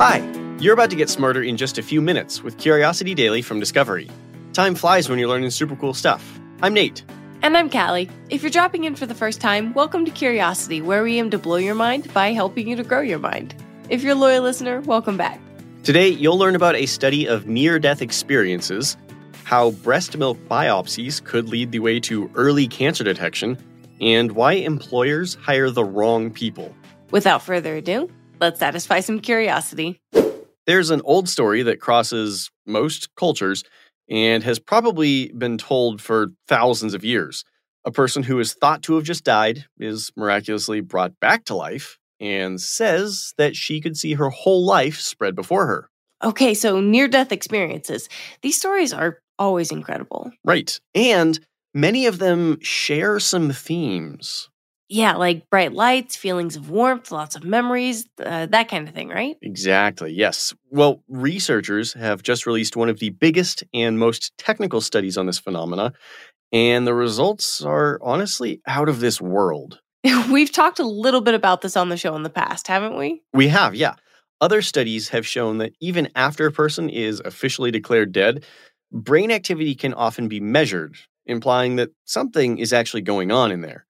Hi, you're about to get smarter in just a few minutes with Curiosity Daily from Discovery. Time flies when you're learning super cool stuff. I'm Nate. And I'm Calli. If you're dropping in for the first time, welcome to Curiosity, where we aim to blow your mind by helping you to grow your mind. If you're a loyal listener, welcome back. Today, you'll learn about a study of near death experiences, how breast milk biopsies could lead the way to early cancer detection, and why employers hire the wrong people. Without further ado, let's satisfy some curiosity. There's an old story that crosses most cultures and has probably been told for thousands of years. A person who is thought to have just died is miraculously brought back to life and says that she could see her whole life spread before her. Okay, so near death experiences. These stories are always incredible. Right. And many of them share some themes. Yeah, like bright lights, feelings of warmth, lots of memories, uh, that kind of thing, right? Exactly, yes. Well, researchers have just released one of the biggest and most technical studies on this phenomena, and the results are honestly out of this world. We've talked a little bit about this on the show in the past, haven't we? We have, yeah. Other studies have shown that even after a person is officially declared dead, brain activity can often be measured, implying that something is actually going on in there.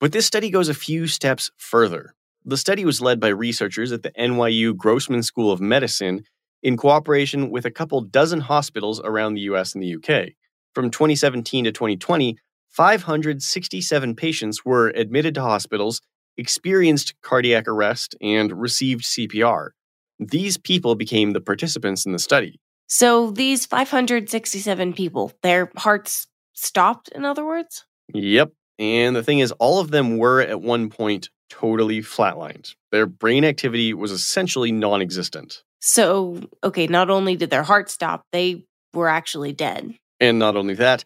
But this study goes a few steps further. The study was led by researchers at the NYU Grossman School of Medicine in cooperation with a couple dozen hospitals around the US and the UK. From 2017 to 2020, 567 patients were admitted to hospitals, experienced cardiac arrest, and received CPR. These people became the participants in the study. So these 567 people, their hearts stopped, in other words? Yep. And the thing is, all of them were at one point totally flatlined. Their brain activity was essentially non existent. So, okay, not only did their heart stop, they were actually dead. And not only that,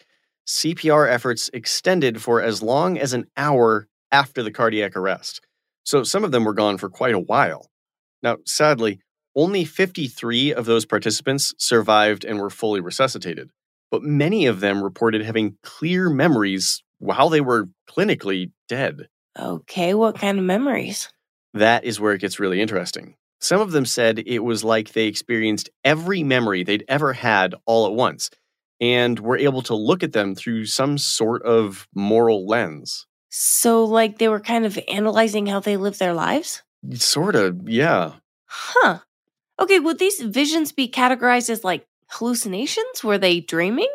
CPR efforts extended for as long as an hour after the cardiac arrest. So some of them were gone for quite a while. Now, sadly, only 53 of those participants survived and were fully resuscitated, but many of them reported having clear memories while they were clinically dead. Okay, what kind of memories? That is where it gets really interesting. Some of them said it was like they experienced every memory they'd ever had all at once and were able to look at them through some sort of moral lens. So, like, they were kind of analyzing how they lived their lives? Sort of, yeah. Huh. Okay, would these visions be categorized as like hallucinations? Were they dreaming?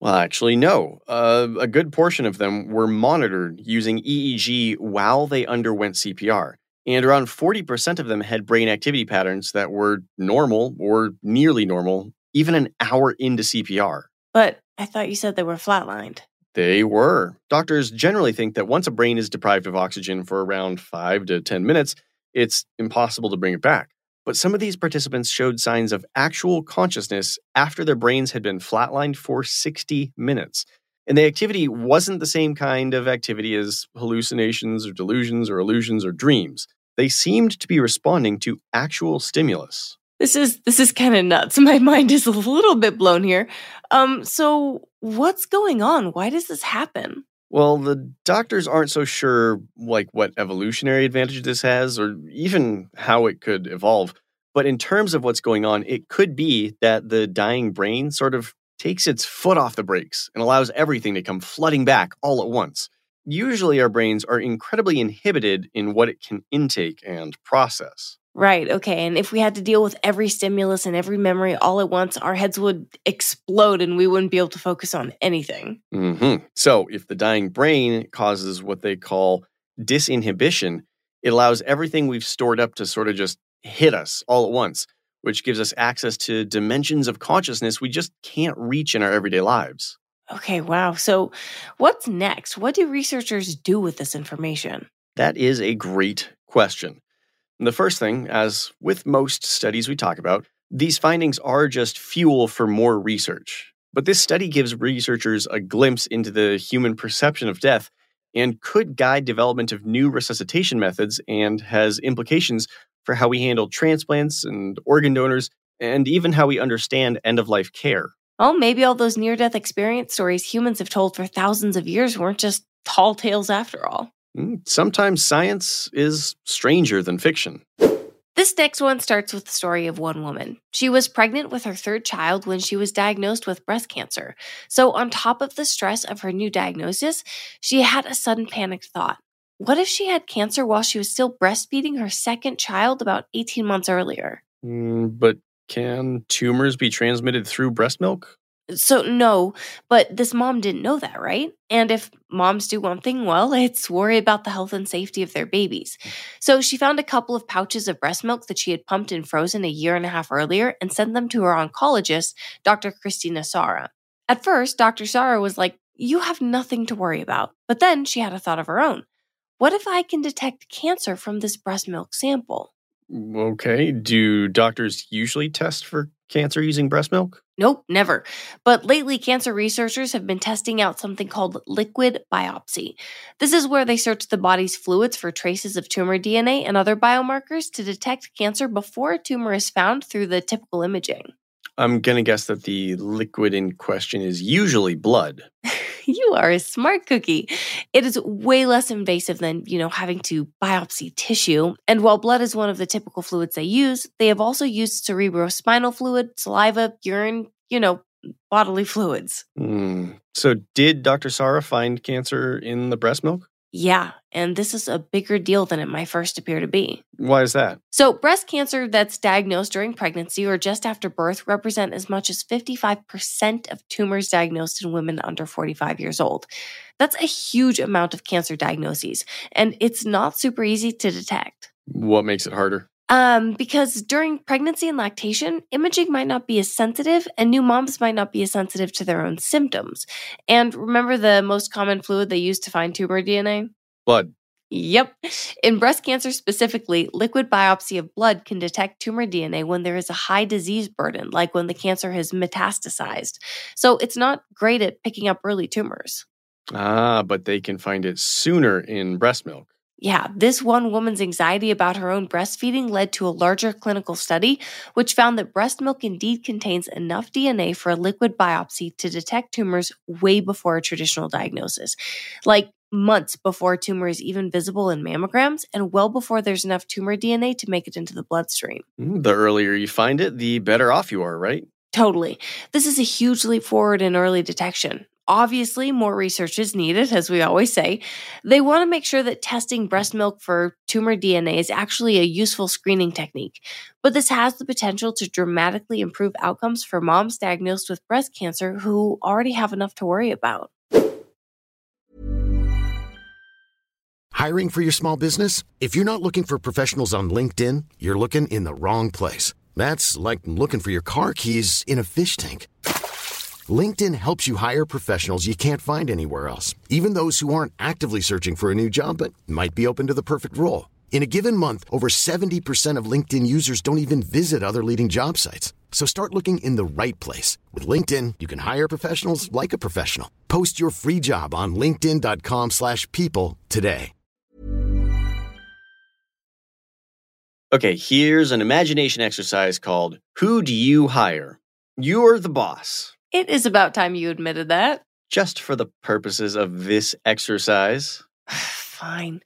Well, actually, no. Uh, a good portion of them were monitored using EEG while they underwent CPR. And around 40% of them had brain activity patterns that were normal or nearly normal, even an hour into CPR. But I thought you said they were flatlined. They were. Doctors generally think that once a brain is deprived of oxygen for around 5 to 10 minutes, it's impossible to bring it back. But some of these participants showed signs of actual consciousness after their brains had been flatlined for 60 minutes. And the activity wasn't the same kind of activity as hallucinations or delusions or illusions or dreams. They seemed to be responding to actual stimulus. This is this is kind of nuts. My mind is a little bit blown here. Um so what's going on? Why does this happen? Well, the doctors aren't so sure like what evolutionary advantage this has or even how it could evolve. But in terms of what's going on, it could be that the dying brain sort of takes its foot off the brakes and allows everything to come flooding back all at once. Usually our brains are incredibly inhibited in what it can intake and process. Right, okay. And if we had to deal with every stimulus and every memory all at once, our heads would explode and we wouldn't be able to focus on anything. hmm So, if the dying brain causes what they call disinhibition, it allows everything we've stored up to sort of just hit us all at once, which gives us access to dimensions of consciousness we just can't reach in our everyday lives. Okay, wow. So, what's next? What do researchers do with this information? That is a great question. The first thing, as with most studies we talk about, these findings are just fuel for more research. But this study gives researchers a glimpse into the human perception of death and could guide development of new resuscitation methods and has implications for how we handle transplants and organ donors and even how we understand end of life care. Oh, maybe all those near death experience stories humans have told for thousands of years weren't just tall tales after all. Mm, Sometimes science is stranger than fiction. This next one starts with the story of one woman. She was pregnant with her third child when she was diagnosed with breast cancer. So, on top of the stress of her new diagnosis, she had a sudden panicked thought. What if she had cancer while she was still breastfeeding her second child about 18 months earlier? Mm, But can tumors be transmitted through breast milk? So, no, but this mom didn't know that, right? And if moms do one thing well, it's worry about the health and safety of their babies. Mm. So, she found a couple of pouches of breast milk that she had pumped and frozen a year and a half earlier and sent them to her oncologist, Dr. Cristina Saura. At first, Dr. Saura was like, You have nothing to worry about. But then she had a thought of her own. What if I can detect cancer from this breast milk sample? Mm, okay. Do doctors usually test for cancer using breast milk? Nope, never. But lately, cancer researchers have been testing out something called liquid biopsy. This is where they search the body's fluids for traces of tumor DNA and other biomarkers to detect cancer before a tumor is found through the typical imaging. I'm going to guess that the liquid in question is usually blood. you are a smart cookie. It is way less invasive than, you know, having to biopsy tissue. And while blood is one of the typical fluids they use, they have also used cerebrospinal fluid, saliva, urine, you know, bodily fluids. Hmm. So, did Dr. Saura find cancer in the breast milk? Yeah, and this is a bigger deal than it might first appear to be. Why is that? So, breast cancer that's diagnosed during pregnancy or just after birth represent as much as 55% of tumors diagnosed in women under 45 years old. That's a huge amount of cancer diagnoses, and it's not super easy to detect. What makes it harder? Um, because during pregnancy and lactation, imaging might not be as sensitive, and new moms might not be as sensitive to their own symptoms. And remember the most common fluid they use to find tumor DNA? Blood. Yep. In breast cancer specifically, liquid biopsy of blood can detect tumor DNA when there is a high disease burden, like when the cancer has metastasized. So it's not great at picking up early tumors. Ah, but they can find it sooner in breast milk. Yeah, this one woman's anxiety about her own breastfeeding led to a larger clinical study, which found that breast milk indeed contains enough DNA for a liquid biopsy to detect tumors way before a traditional diagnosis. Like months before a tumor is even visible in mammograms, and well before there's enough tumor DNA to make it into the bloodstream. Mm, The earlier you find it, the better off you are, right? Totally. This is a huge leap forward in early detection. Obviously, more research is needed, as we always say. They want to make sure that testing breast milk for tumor DNA is actually a useful screening technique. But this has the potential to dramatically improve outcomes for moms diagnosed with breast cancer who already have enough to worry about. Hiring for your small business? If you're not looking for professionals on LinkedIn, you're looking in the wrong place. That's like looking for your car keys in a fish tank. LinkedIn helps you hire professionals you can't find anywhere else, even those who aren't actively searching for a new job but might be open to the perfect role. In a given month, over 70% of LinkedIn users don't even visit other leading job sites. So start looking in the right place. With LinkedIn, you can hire professionals like a professional. Post your free job on linkedin.com/people slash people today. Okay, here's an imagination exercise called Who Do You Hire? You're the boss. It is about time you admitted that. Just for the purposes of this exercise, Fine.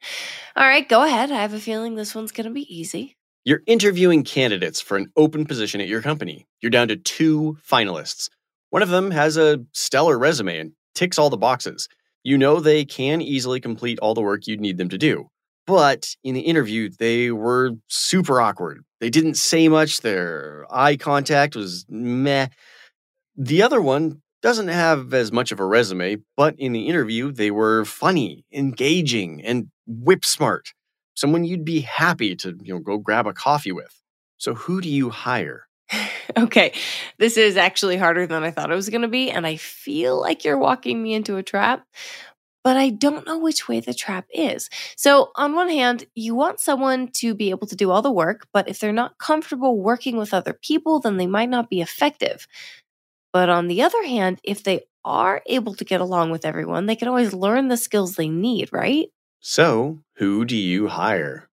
All right, go ahead. I have a feeling this one's going to be easy. you're interviewing candidates for an open position at your company. You're down to two finalists. One of them has a stellar resume and ticks all the boxes. You know they can easily complete all the work you'd need them to do. But in the interview, they were super awkward. They didn't say much, their eye contact was meh. The other one doesn't have as much of a resume, but in the interview, they were funny, engaging, and whip smart. Someone you'd be happy to you know, go grab a coffee with. So, who do you hire? okay, this is actually harder than I thought it was going to be. And I feel like you're walking me into a trap, but I don't know which way the trap is. So, on one hand, you want someone to be able to do all the work, but if they're not comfortable working with other people, then they might not be effective. But on the other hand, if they are able to get along with everyone, they can always learn the skills they need, right? So, who do you hire?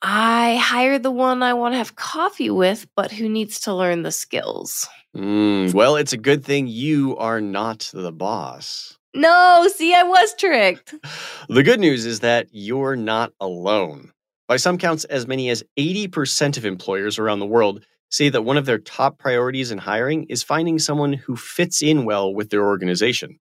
I hire the one I want to have coffee with, but who needs to learn the skills. Mm, well, it's a good thing you are not the boss. No, see, I was tricked. The good news is that you're not alone. By some counts, as many as 80% of employers around the world say that one of their top priorities in hiring is finding someone who fits in well with their organization.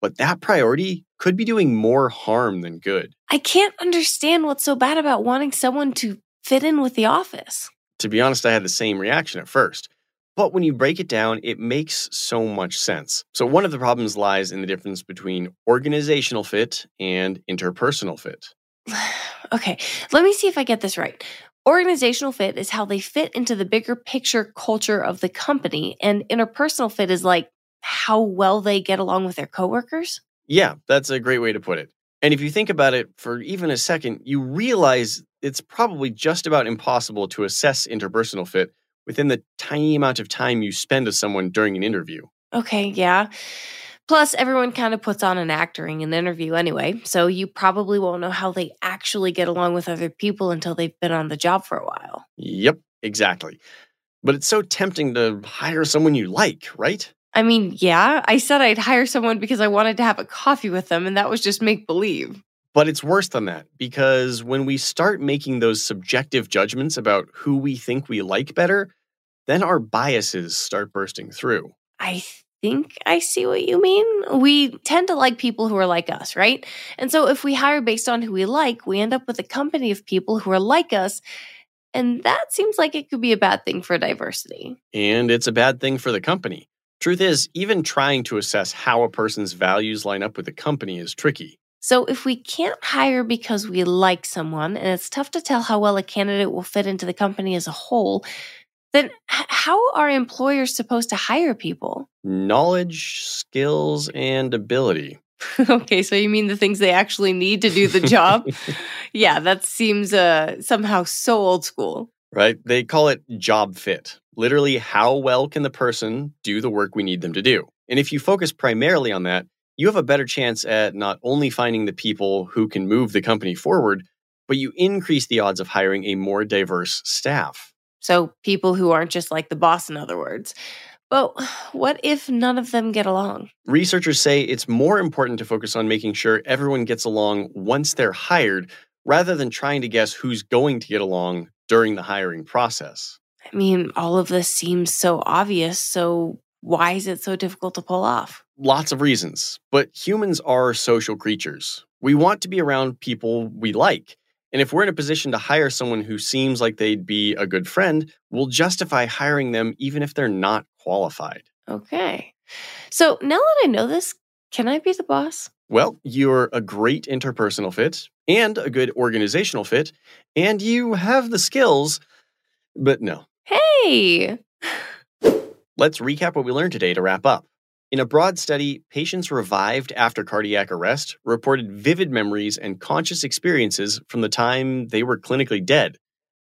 But that priority could be doing more harm than good. I can't understand what's so bad about wanting someone to fit in with the office. To be honest, I had the same reaction at first. But when you break it down, it makes so much sense. So, one of the problems lies in the difference between organizational fit and interpersonal fit. okay, let me see if I get this right. Organizational fit is how they fit into the bigger picture culture of the company, and interpersonal fit is like how well they get along with their coworkers? Yeah, that's a great way to put it. And if you think about it for even a second, you realize it's probably just about impossible to assess interpersonal fit within the tiny amount of time you spend with someone during an interview. Okay, yeah. Plus, everyone kind of puts on an act during an interview anyway, so you probably won't know how they actually get along with other people until they've been on the job for a while. Yep, exactly. But it's so tempting to hire someone you like, right? I mean, yeah, I said I'd hire someone because I wanted to have a coffee with them, and that was just make believe. But it's worse than that because when we start making those subjective judgments about who we think we like better, then our biases start bursting through. I think I see what you mean. We tend to like people who are like us, right? And so if we hire based on who we like, we end up with a company of people who are like us. And that seems like it could be a bad thing for diversity. And it's a bad thing for the company. Truth is, even trying to assess how a person's values line up with the company is tricky. So, if we can't hire because we like someone, and it's tough to tell how well a candidate will fit into the company as a whole, then how are employers supposed to hire people? Knowledge, skills, and ability. okay, so you mean the things they actually need to do the job? yeah, that seems uh, somehow so old school. Right? They call it job fit. Literally, how well can the person do the work we need them to do? And if you focus primarily on that, you have a better chance at not only finding the people who can move the company forward, but you increase the odds of hiring a more diverse staff. So, people who aren't just like the boss, in other words. But what if none of them get along? Researchers say it's more important to focus on making sure everyone gets along once they're hired rather than trying to guess who's going to get along during the hiring process. I mean, all of this seems so obvious. So, why is it so difficult to pull off? Lots of reasons, but humans are social creatures. We want to be around people we like. And if we're in a position to hire someone who seems like they'd be a good friend, we'll justify hiring them even if they're not qualified. Okay. So now that I know this, can I be the boss? Well, you're a great interpersonal fit and a good organizational fit, and you have the skills, but no, Hey! Let's recap what we learned today to wrap up. In a broad study, patients revived after cardiac arrest reported vivid memories and conscious experiences from the time they were clinically dead,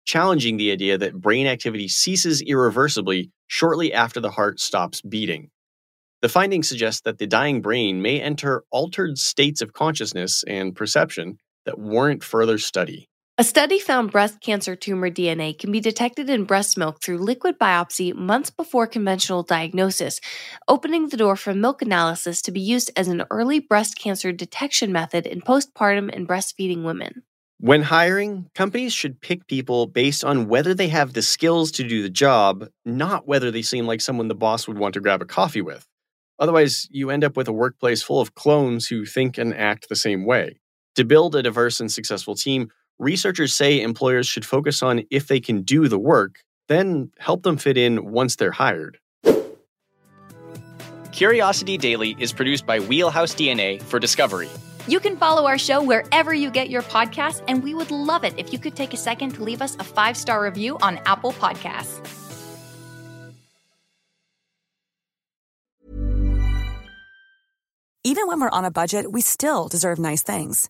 challenging the idea that brain activity ceases irreversibly shortly after the heart stops beating. The findings suggest that the dying brain may enter altered states of consciousness and perception that warrant further study. A study found breast cancer tumor DNA can be detected in breast milk through liquid biopsy months before conventional diagnosis, opening the door for milk analysis to be used as an early breast cancer detection method in postpartum and breastfeeding women. When hiring, companies should pick people based on whether they have the skills to do the job, not whether they seem like someone the boss would want to grab a coffee with. Otherwise, you end up with a workplace full of clones who think and act the same way. To build a diverse and successful team, researchers say employers should focus on if they can do the work, then help them fit in once they're hired. Curiosity Daily is produced by Wheelhouse DNA for Discovery. You can follow our show wherever you get your podcasts, and we would love it if you could take a second to leave us a five star review on Apple Podcasts. Even when we're on a budget, we still deserve nice things.